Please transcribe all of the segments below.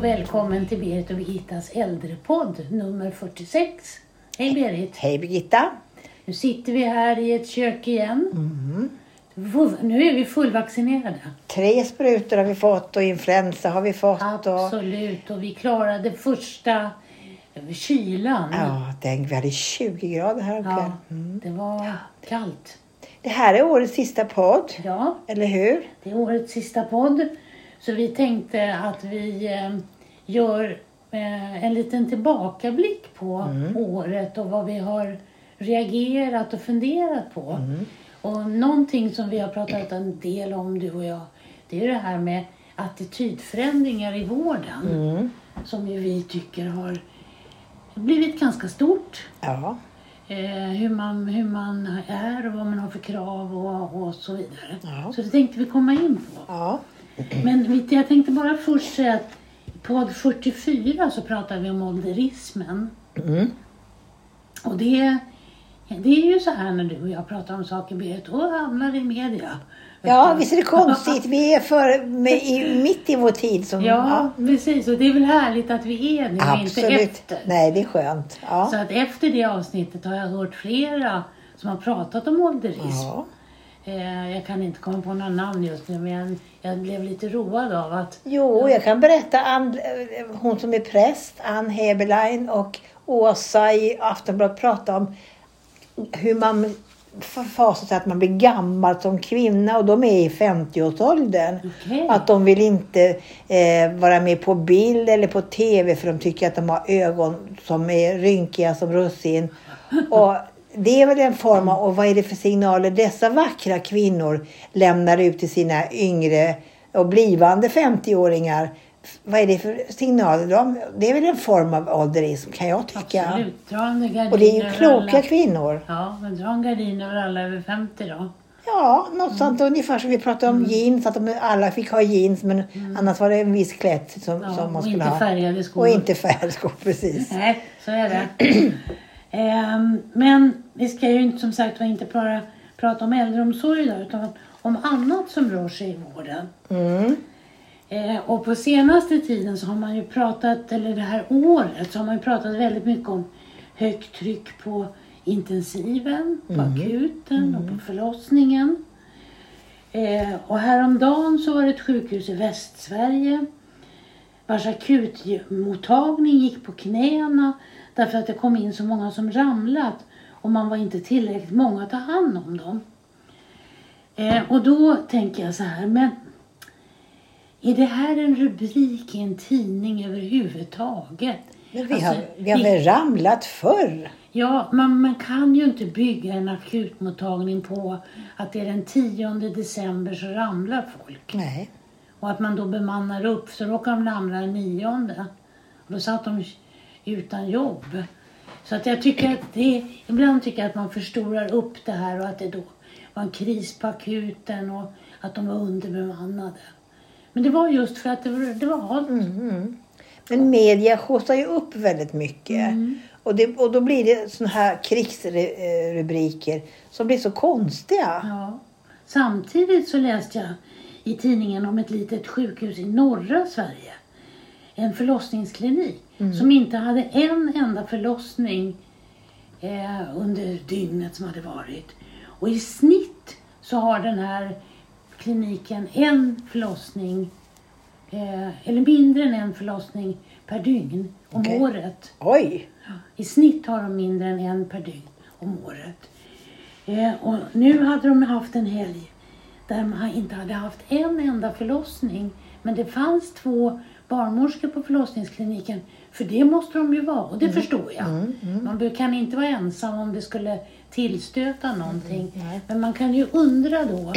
och välkommen till Berit och Birgittas äldrepodd nummer 46. Hej Berit! Hej Birgitta! Nu sitter vi här i ett kök igen. Mm. Nu är vi fullvaccinerade. Tre sprutor har vi fått och influensa har vi fått. Och, Absolut, och vi klarade första kylan. ja, den, vi hade 20 grader här uppe. Ja, det var kallt. Det här är årets sista podd, Ja, eller hur? det är årets sista podd. Så vi tänkte att vi eh, gör eh, en liten tillbakablick på Mm. året och vad vi har reagerat och funderat på. Mm. Och någonting som vi har pratat en del om du och jag, det är det här med attitydförändringar i vården. Mm. Som ju vi tycker har blivit ganska stort. Ja. Eh, hur, man, hur man är och vad man har för krav och, och så vidare. Ja. Så det tänkte vi komma in på. ja. Men jag tänkte bara först säga att i podd 44 så pratar vi om ålderismen. Mm. Och det, det är ju så här när du och jag pratar om saker, Berit, då hamnar det i media. Ja, visst är det konstigt. Vi är för, med, i, mitt i vår tid. Som, Ja, precis. Och det är väl härligt att vi är det och inte absolut. efter. Nej, det är skönt. Ja. Så att efter det avsnittet har jag hört flera som har pratat om ålderism. Ja. Eh, jag kan inte komma på några namn just nu, men jag, jag blev lite road av att Jo, jag kan berätta. Ann, hon som är präst, Ann Heberlein och Åsa i Aftonbladet pratade om hur man förfasar sig att man blir gammal som kvinna och de är i 50-årsåldern. Okej. Att de vill inte eh, vara med på bild eller på TV för de tycker att de har ögon som är rynkiga som russin. Och det är väl en form av, och vad är det för signaler dessa vackra kvinnor lämnar ut till sina yngre och blivande 50-åringar? Vad är det för signaler? De, det är väl en form av ålderism kan jag tycka. absolut, dra en gardin Och det är ju kloka alla. kvinnor. Ja, men dra en gardin över alla över 50 då. Ja, något sånt ungefär som vi pratade om jeans. Att de alla fick ha jeans men annars var det en viss klätt som, Ja, som man och skulle inte ha. färgade skor. Och inte färgskor, precis. Nej, så är det. Ehm, men vi ska ju inte som sagt inte bara prata om äldreomsorg idag utan om annat som rör sig i vården. Mm. Eh, och på senaste tiden så har man ju pratat, eller det här året, så har man ju pratat väldigt mycket om högt tryck på intensiven, på akuten och på förlossningen. Eh, och häromdagen så var det ett sjukhus i Västsverige vars akutmottagning gick på knäna därför att det kom in så många som ramlat och man var inte tillräckligt många att ta hand om dem. Eh, och då tänker jag så här, men är det här en rubrik i en tidning överhuvudtaget? Men vi Alltså, har, vi har väl ramlat förr? Ja, man, man kan ju inte bygga en akutmottagning på att det är den 10 december så ramlar folk. Nej. Och att man då bemannar upp så råkar de ramla den nionde. Och då satt de utan jobb. Så att jag tycker att det, ibland tycker jag att man förstorar upp det här och att det då var en kris på akuten och att de var underbemannade. Men det var just för att det var, det var halt. Mm. Men media skjutsar ju upp väldigt mycket. Mm. Och, det, och då blir det såna här krigsrubriker som blir så konstiga. Ja. Samtidigt så läste jag i tidningen om ett litet sjukhus i norra Sverige. En förlossningsklinik som inte hade en enda förlossning eh, under dygnet som hade varit. Och i snitt så har den här kliniken en förlossning, eh, eller mindre än en förlossning per dygn om Okej. året. Oj! I snitt har de mindre än en per dygn om året. Eh, och nu hade de haft en helg där man inte hade haft en enda förlossning. Men det fanns två barnmorskor på förlossningskliniken. För det måste de ju vara och det förstår jag. Man be- kan inte vara ensam om det skulle tillstöta någonting. Men man kan ju undra då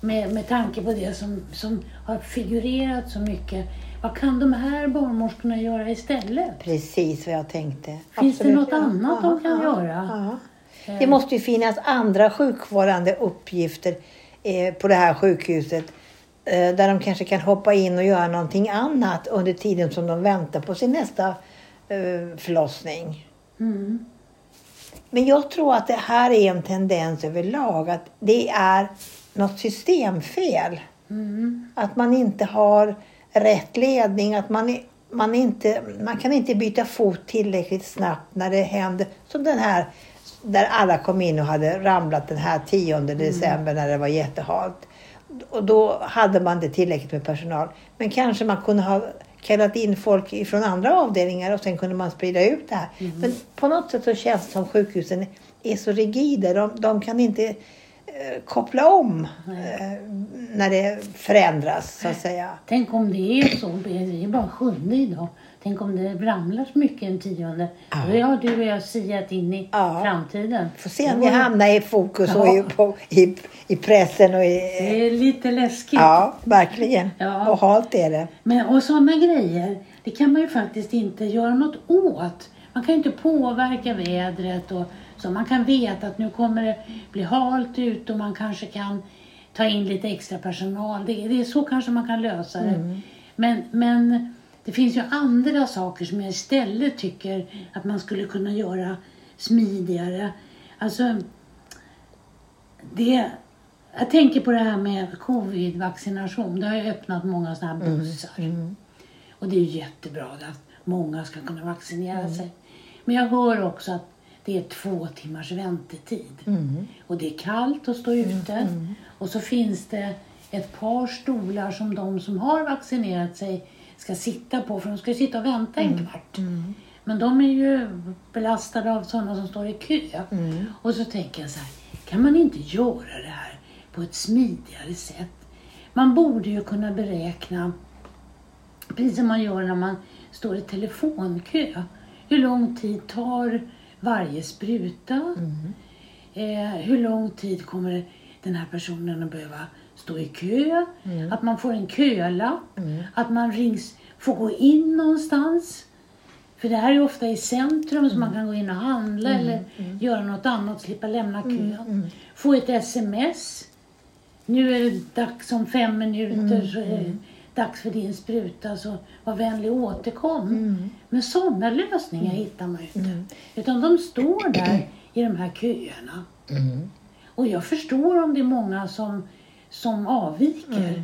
med, med tanke på det som, som har figurerat så mycket. Vad kan de här barnmorskorna göra istället? Precis vad jag tänkte. Finns det Absolut, något ja. annat Ja, de kan ja, göra? ja. Eh, Det måste ju finnas andra sjukvårdande uppgifter eh, på det här sjukhuset. Eh, där de kanske kan hoppa in och göra någonting annat under tiden som de väntar på sin nästa eh, förlossning. Mm. Men jag tror att det här är en tendens överlag. Att det är något systemfel. Mm. Att man inte har rätt ledning. Att man man, inte, man kan inte byta fot tillräckligt snabbt när det händer som den här där alla kom in och hade ramlat den här 10 december när det var jättehalt. Och då hade man inte tillräckligt med personal. Men kanske man kunde ha kallat in folk från andra avdelningar och sen kunde man sprida ut det här. Men på något sätt så känns det som sjukhusen är så rigida. De, de kan inte eh, koppla om eh, när det förändras så att säga. Tänk om det är så. Det är bara sjunde idag. Tänk om det ramlar så mycket en tionde. Ja. Då har du och jag siat in i Ja. framtiden. Får se om vi hamnar i fokus och i, på, i, i pressen och i... Det är lite läskigt. Ja, verkligen. Ja. Och halt är det. Men, och sådana grejer, det kan man ju faktiskt inte göra något åt. Man kan ju inte påverka vädret och så. Man kan veta att nu kommer det bli halt ut och man kanske kan ta in lite extra personal. Det, det är så kanske man kan lösa det. Men, men det finns ju andra saker som jag istället tycker att man skulle kunna göra smidigare. Alltså, det, jag tänker på det här med covid-vaccination. Det har ju öppnat många sådana här bussar. Och det är jättebra att många ska kunna vaccinera sig. Men jag hör också att det är två timmars väntetid. Och det är kallt att stå ute. Och så finns det ett par stolar som de som har vaccinerat sig ska sitta på. För de ska ju sitta och vänta en kvart. Men de är ju belastade av sådana som står i kö. Och så tänker jag så här, kan man inte göra det här på ett smidigare sätt? Man borde ju kunna beräkna, precis som man gör när man står i telefonkö, hur lång tid tar varje spruta? Eh, hur lång tid kommer den här personen att behöva stå i kö? Att man får en kölapp? Att man rings, får gå in någonstans? För det här är ofta i centrum så man kan gå in och handla eller göra något annat, slippa lämna kön. Få ett sms. Nu är det dags om fem minuter så är det dags för din spruta så var vänlig återkom. Men sådana lösningar hittar man ju inte. Utan de står där i de här köerna. Och jag förstår om det är många som, som avviker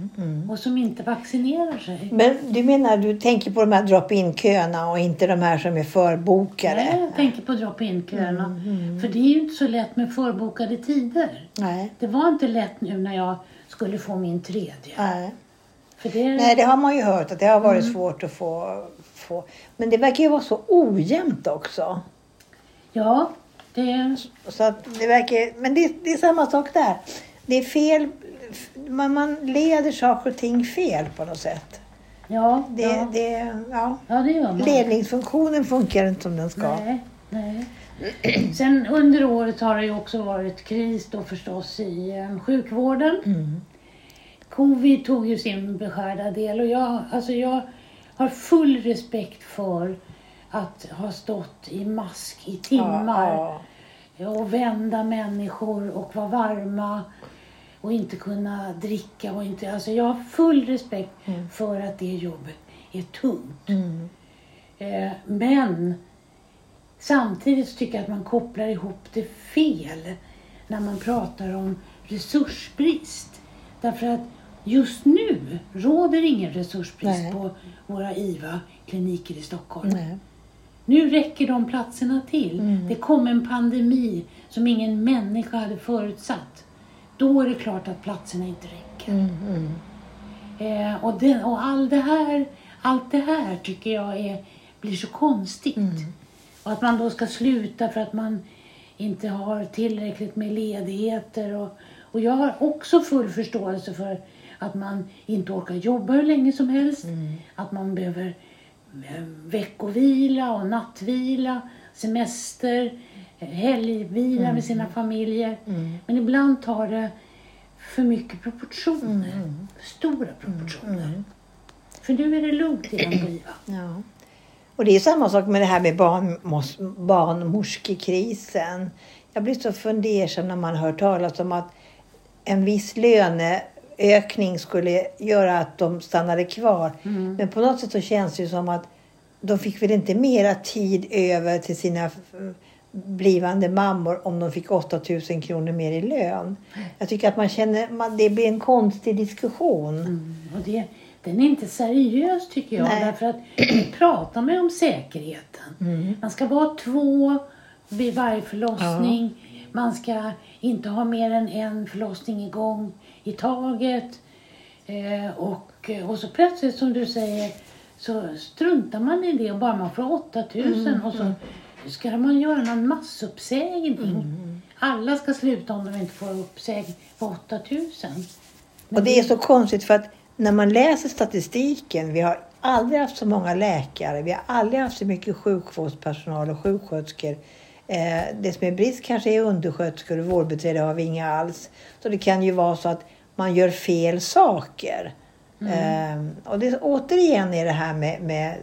och som inte vaccinerar sig. Men du menar, du tänker på de här drop-in-köerna och inte de här som är förbokade? Nej, jag tänker på drop-in-köerna. För det är ju inte så lätt med förbokade tider. Nej. Det var inte lätt nu när jag skulle få min tredje. Nej. För det, Nej, det har man ju hört att det har varit svårt att få, få. Men det verkar ju vara så ojämnt också. Ja, det, Så att det verkar, men det, det är samma sak där. Det är fel. Man, man leder saker och ting fel på något sätt. ja, Det, ja. det, ja. ja, det gör man. Ledningsfunktionen funkar inte som den ska. Nej, nej. Sen under året har det ju också varit kris då förstås i eh, sjukvården. Mm. Covid tog ju sin beskärda del och jag, alltså jag har full respekt för att ha stått i mask i timmar Ja, och vända människor och vara varma och inte kunna dricka. Och inte, alltså jag har full respekt för att det jobbet är tungt. Mm. Eh, men samtidigt så tycker jag att man kopplar ihop det fel när man pratar om resursbrist. Därför att just nu råder ingen resursbrist Nej. på våra IVA-kliniker i Stockholm. Nej. Nu räcker de platserna till. Mm. Det kom en pandemi som ingen människa hade förutsatt. Då är det klart att platserna inte räcker. Mm, mm. Eh, och, det, och all det här, allt det här tycker jag är, blir så konstigt. Mm. Och att man då ska sluta för att man inte har tillräckligt med ledigheter. Och, och jag har också full förståelse för att man inte orkar jobba hur länge som helst. Att man behöver eh, veckovila och nattvila, semester, helgvila med sina familjer. Men ibland tar det för mycket proportioner. För stora proportioner. För nu är det lugnt på IVA. Ja. Och det är samma sak med det här med barnmos- barnmorskekrisen. Jag blir så fundersam när man hör talas om att en viss löneökning skulle göra att de stannade kvar. Men på något sätt så känns det ju som att de fick väl inte mera tid över till sina blivande mammor om de fick 8000 kronor mer i lön. Jag tycker att man känner, man, det blir en konstig diskussion. Mm, och det, den är inte seriös tycker jag. Nej. Därför att man ju om säkerheten. Mm. Man ska vara två vid varje förlossning. Man ska inte ha mer än en förlossning igång i taget. Eh, och, och så plötsligt som du säger så struntar man i det och bara man får 8000 Mm, och så ska man göra någon massuppsägning. Mm. Alla ska sluta om de inte får uppsägning på 8000. Och det är så konstigt för att när man läser statistiken, vi har aldrig haft så många läkare, vi har aldrig haft så mycket sjukvårdspersonal och sjuksköterskor. Eh, det som är brist kanske är undersköterskor och vårdbiträde har vi inga alls. Så det kan ju vara så att man gör fel saker. Eh, och det, återigen är det här med, med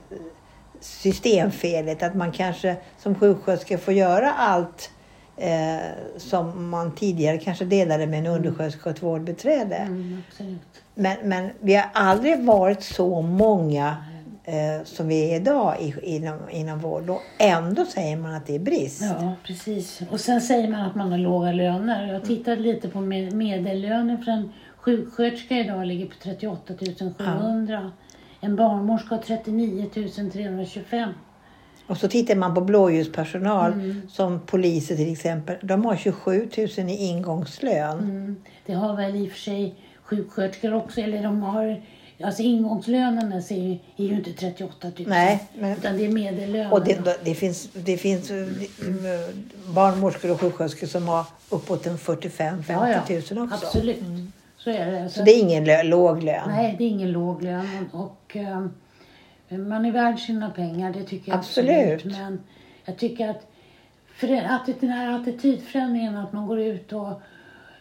systemfelet, att man kanske som sjuksköterska får göra allt eh, som man tidigare kanske delade med en undersköterska och ett vårdbiträde. Mm, absolut. Men, men vi har aldrig varit så många eh, som vi är idag i, inom, inom vård. Och ändå säger man att det är brist. Ja, precis. Och sen säger man att man har låga löner. Jag tittade lite på med- medellönen för en sjuksköterska idag ligger på 38 700. En barnmorska har 39 325. Och så tittar man på blåljuspersonal Mm. som poliser till exempel. De har 27 000 i ingångslön. Mm. Det har väl i och för sig sjuksköterskor också. Eller de har... Alltså ingångslönen är ju, är ju inte 38 000. Nej, men- Utan det är medellönen. Och det, det finns, det finns eh, barnmorskor och sjuksköterskor som har uppåt en 45 50 ja, 000 ja, också. Absolut. Så är det. Så det är ingen lö- låg lön. Nej, det är ingen låg lön. Och, och, ehm, man är värd sina pengar, det tycker jag Absolut. Men jag tycker att, att den här attitydförändringen, att man går ut och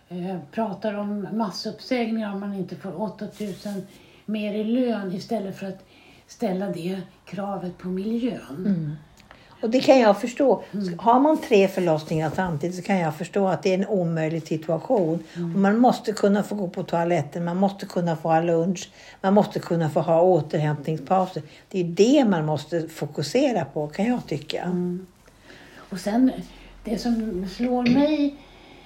eh, pratar om massuppsägningar om man inte får 8000 mer i lön istället för att ställa det kravet på miljön. Och det kan jag förstå. Har man tre förlossningar samtidigt så kan jag förstå att det är en omöjlig situation. Och man måste kunna få gå på toaletten, man måste kunna få ha lunch, man måste kunna få ha återhämtningspauser. Det är det man måste fokusera på kan jag tycka. Och sen, det som slår mig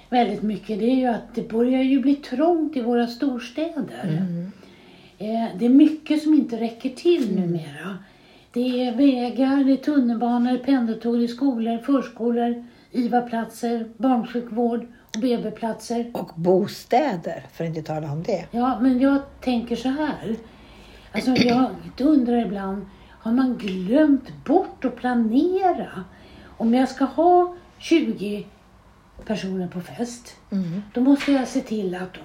väldigt mycket det är ju att det börjar ju bli trångt i våra storstäder. Eh, Det är mycket som inte räcker till numera. Det är vägar, det är tunnelbanor, pendeltåg, det är skolor, förskolor, IVA-platser, barnsjukvård och BB-platser. Och bostäder, för att inte tala om det. Ja, men jag tänker så här. Alltså jag undrar ibland, har man glömt bort att planera? Om jag ska ha 20 personer på fest, då måste jag se till att, de,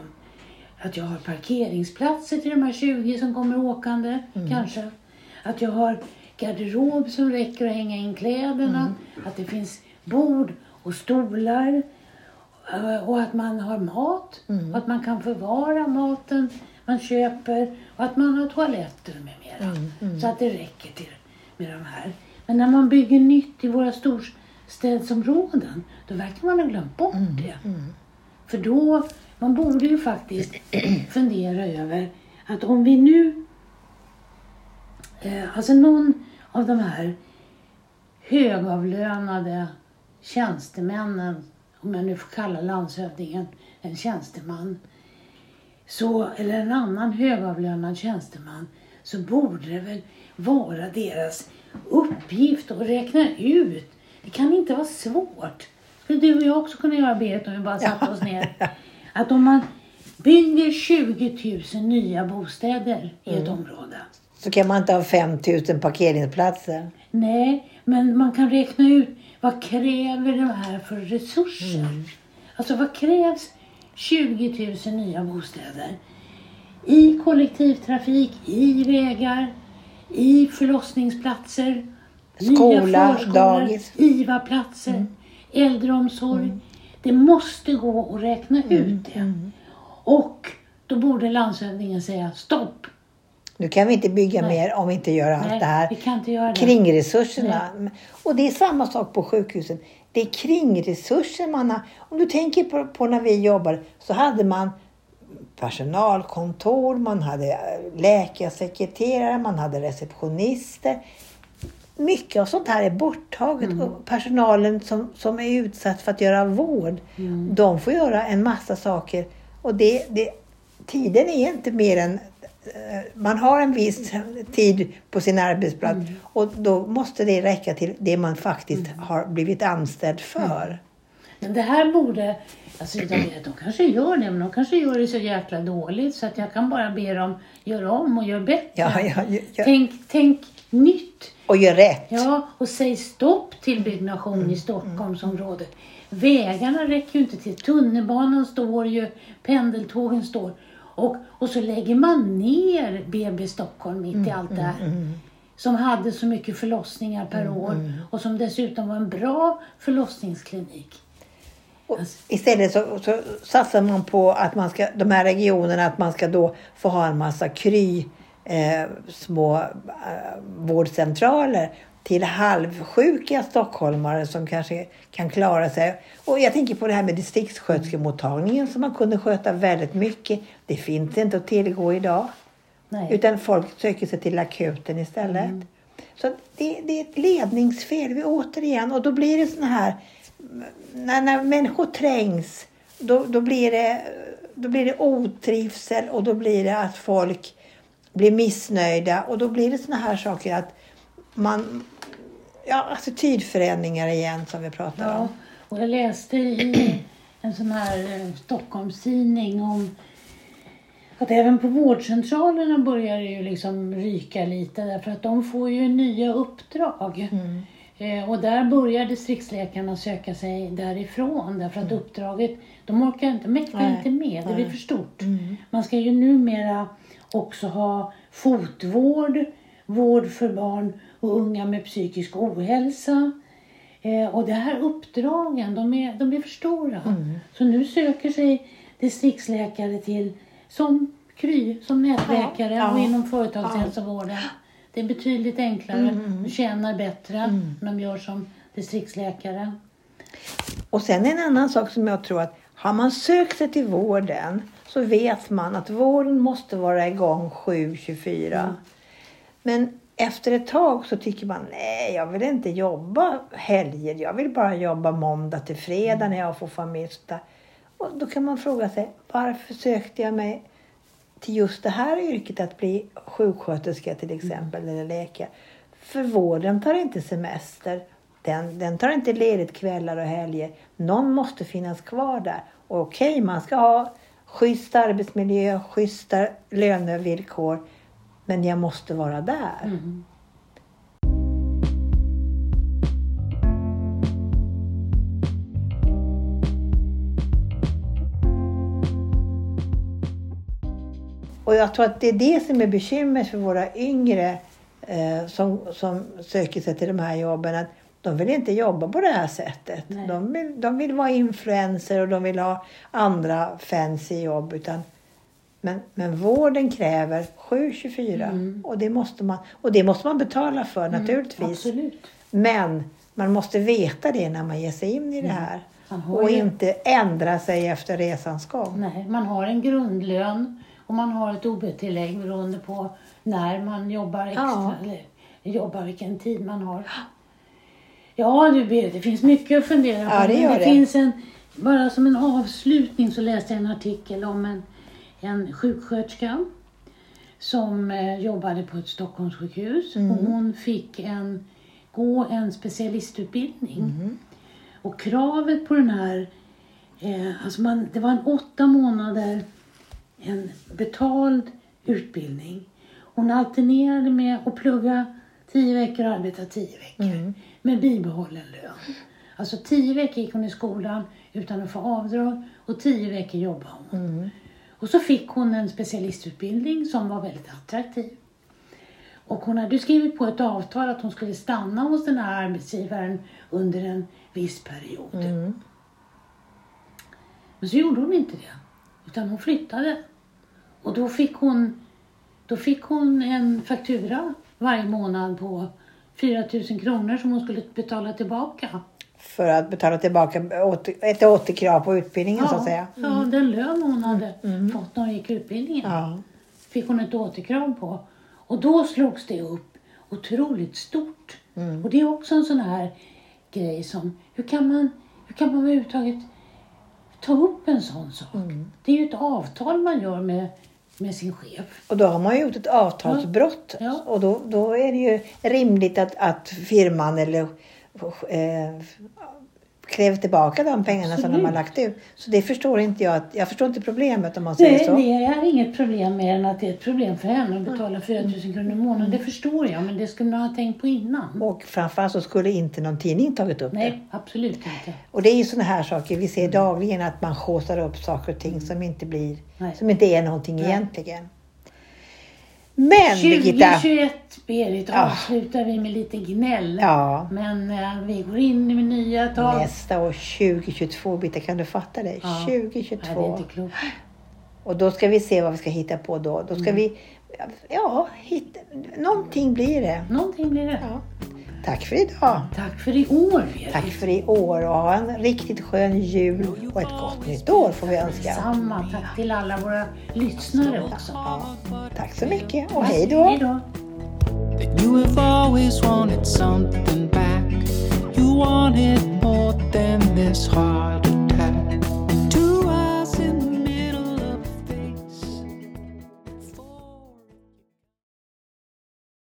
att jag har parkeringsplatser till de här 20 som kommer åkande, kanske. Att jag har garderob som räcker att hänga in kläderna. Att det finns bord och stolar. Eh, Och att man har mat. Och att man kan förvara maten man köper. Och att man har toaletter med mera. Så att det räcker till med de här. Men när man bygger nytt i våra storstädsområden. Då verkar man ha glömt bort det. För då, man borde ju faktiskt fundera över att om vi nu alltså någon av de här högavlönade tjänstemännen, om jag nu får kalla landshövdingen en tjänsteman, så, eller en annan högavlönad tjänsteman, så borde det väl vara deras uppgift att räkna ut. Det kan inte vara svårt. skulle du och jag också kunna göra Berit om vi bara satte oss ner. Att om man bygger 20 000 nya bostäder i ett område. Så kan man inte ha 5000 parkeringsplatser. Nej, men man kan räkna ut vad kräver det här för resurser. Alltså vad krävs 20 000 nya bostäder? I kollektivtrafik, i vägar, i förlossningsplatser, Skola, dagis. IVA-platser, äldreomsorg. Det måste gå att räkna ut det. Och då borde landshövdingen säga stopp. Nu kan vi inte bygga Nej. mer om vi inte gör allt Nej, det här. vi kan inte göra det. Kringresurserna. Och det är samma sak på sjukhusen. Det är kringresurser man har. Om du tänker på, på när vi jobbade så hade man personalkontor, man hade eh, läkarsekreterare, man hade receptionister. Mycket av sånt här är borttaget. Mm. Och personalen som, som är utsatt för att göra vård, Mm. de får göra en massa saker. Och det, det, tiden är inte mer än man har en viss tid på sin arbetsplats Mm. och då måste det räcka till det man faktiskt har blivit anställd för. Men det här borde, alltså de, de kanske gör det, men de kanske gör det så jäkla dåligt så att jag kan bara be dem göra om och göra bättre. Ja, ja, ja. Tänk, tänk nytt. Och gör rätt. Ja, och säg stopp till byggnation i Stockholmsområdet. Vägarna räcker ju inte till. Tunnelbanan står ju, pendeltågen står. Och, och så lägger man ner BB Stockholm mitt i allt det här. Som hade så mycket förlossningar per år och som dessutom var en bra förlossningsklinik. Och istället så, så satsar man på att man ska, de här regionerna, att man ska då få ha en massa kry eh, små eh, vårdcentraler till halvsjuka stockholmare som kanske kan klara sig. Och jag tänker på det här med distriktssköterskemottagningen som man kunde sköta väldigt mycket. Det finns inte att tillgå idag. Nej. Utan folk söker sig till akuten istället. Så att det, det är ett ledningsfel. Vi återigen, och då blir det såna här... När, när människor trängs, då, då, blir det, då blir det otrivsel och då blir det att folk blir missnöjda. Och då blir det såna här saker att man... Ja, attitydförändringar igen som vi pratar Ja, om. och jag läste i en sån här eh, Stockholmstidning om att även på vårdcentralerna börjar det ju liksom ryka lite därför att de får ju nya uppdrag. Eh, och där börjar distriktsläkarna söka sig därifrån därför att uppdraget, de orkar inte, mäktar Nej, inte med, det blir för stort. Man ska ju numera också ha fotvård, vård för barn och unga med psykisk ohälsa. Eh, och de här uppdragen, de är, de är för stora. Så nu söker sig distriktsläkare till som Kry, som nätläkare Ja, ja. och inom företagshälsovården. Det är betydligt enklare, de tjänar bättre när de gör som distriktsläkare. Och sen en annan sak som jag tror att har man sökt sig till vården så vet man att vården måste vara igång 7-24. Men efter ett tag så tycker man nej, jag vill inte jobba helger. Jag vill bara jobba måndag till fredag när jag får familj. Och då kan man fråga sig varför sökte jag mig till just det här yrket att bli sjuksköterska till exempel eller läkare. För vården tar inte semester. Den, den tar inte ledigt kvällar och helger. Någon måste finnas kvar där. Okej, man ska ha schysst arbetsmiljö, schyssta lönevillkor. Men jag måste vara där. Mm. Och jag tror att det är det som är bekymret för våra yngre eh, som, som söker sig till de här jobben. Att de vill inte jobba på det här sättet. Nej. De vill, de vill vara influencer och de vill ha andra fancy jobb. Utan, men, men vården kräver 7-24 och, det måste man, och det måste man betala för naturligtvis. Absolut. Men man måste veta det när man ger sig in i det här. Man har Och ju- inte ändra sig efter resans gång. Nej, man har en grundlön och man har ett OB-tillägg beroende på när man jobbar extra. Ja. Eller jobbar vilken tid man har. Ja, du, Berit, det finns mycket att fundera på. Ja, det det det. finns en, bara som en avslutning så läste jag en artikel om en, en sjuksköterska som eh, jobbade på ett Stockholmssjukhus. Mm. Och hon fick en, gå en specialistutbildning. Mm. Och kravet på den här, eh, alltså man, det var en åtta månader, en betald utbildning. Hon alternerade med att plugga tio veckor och arbeta tio veckor med bibehållen lön. Alltså tio veckor gick hon i skolan utan att få avdrag och tio veckor jobbade hon. Och så fick hon en specialistutbildning som var väldigt attraktiv. Och hon hade skrivit på ett avtal att hon skulle stanna hos den här arbetsgivaren under en viss period. Men så gjorde hon inte det. Utan hon flyttade. Och då fick hon, då fick hon en faktura varje månad på 4 000 kronor som hon skulle betala tillbaka. För att betala tillbaka åter, ett återkrav på utbildningen så att säga. ja, den lön hon hade fått när hon gick utbildningen Ja. fick hon ett återkrav på. Och då slogs det upp otroligt stort. Och det är också en sån här grej som, hur kan man, hur kan man överhuvudtaget ta upp en sån sak? Det är ju ett avtal man gör med med sin chef. Och då har man ju gjort ett avtalsbrott. Ja. Och då, då är det ju rimligt att, att firman eller eh, kräver tillbaka de pengarna som de Absolut. har lagt ut. Så det förstår inte jag. Jag förstår inte problemet om man säger Nej, så. det är inget problem mer än att det är ett problem för henne att betala 4 000 kronor i månaden. Det förstår jag, men det skulle man ha tänkt på innan. Och framförallt så skulle inte någon tidning tagit upp det. Nej, absolut inte. Och det är ju sådana här saker vi ser dagligen att man haussar upp saker och ting som inte blir, Nej. som inte är någonting egentligen. Men Birgitta, 2021, Berit, Ja. avslutar vi med lite gnäll. ja, Men eh, vi går in med nya tag. nästa år 2022, Birgitta kan du fatta det? Ja. Nej, det är 2022. inte klokt. Och då ska vi se vad vi ska hitta på då. Då ska vi, ja, hitta, någonting blir det. Någonting blir det. Ja. Tack för idag. Tack för i år, Berit. Tack för i år och ha en riktigt skön jul och ett gott nytt år får vi önska. Samma. Tack till alla våra lyssnare också. Ja, tack så mycket och hej då. Hej då. that you have always wanted something back. You wanted more than this heart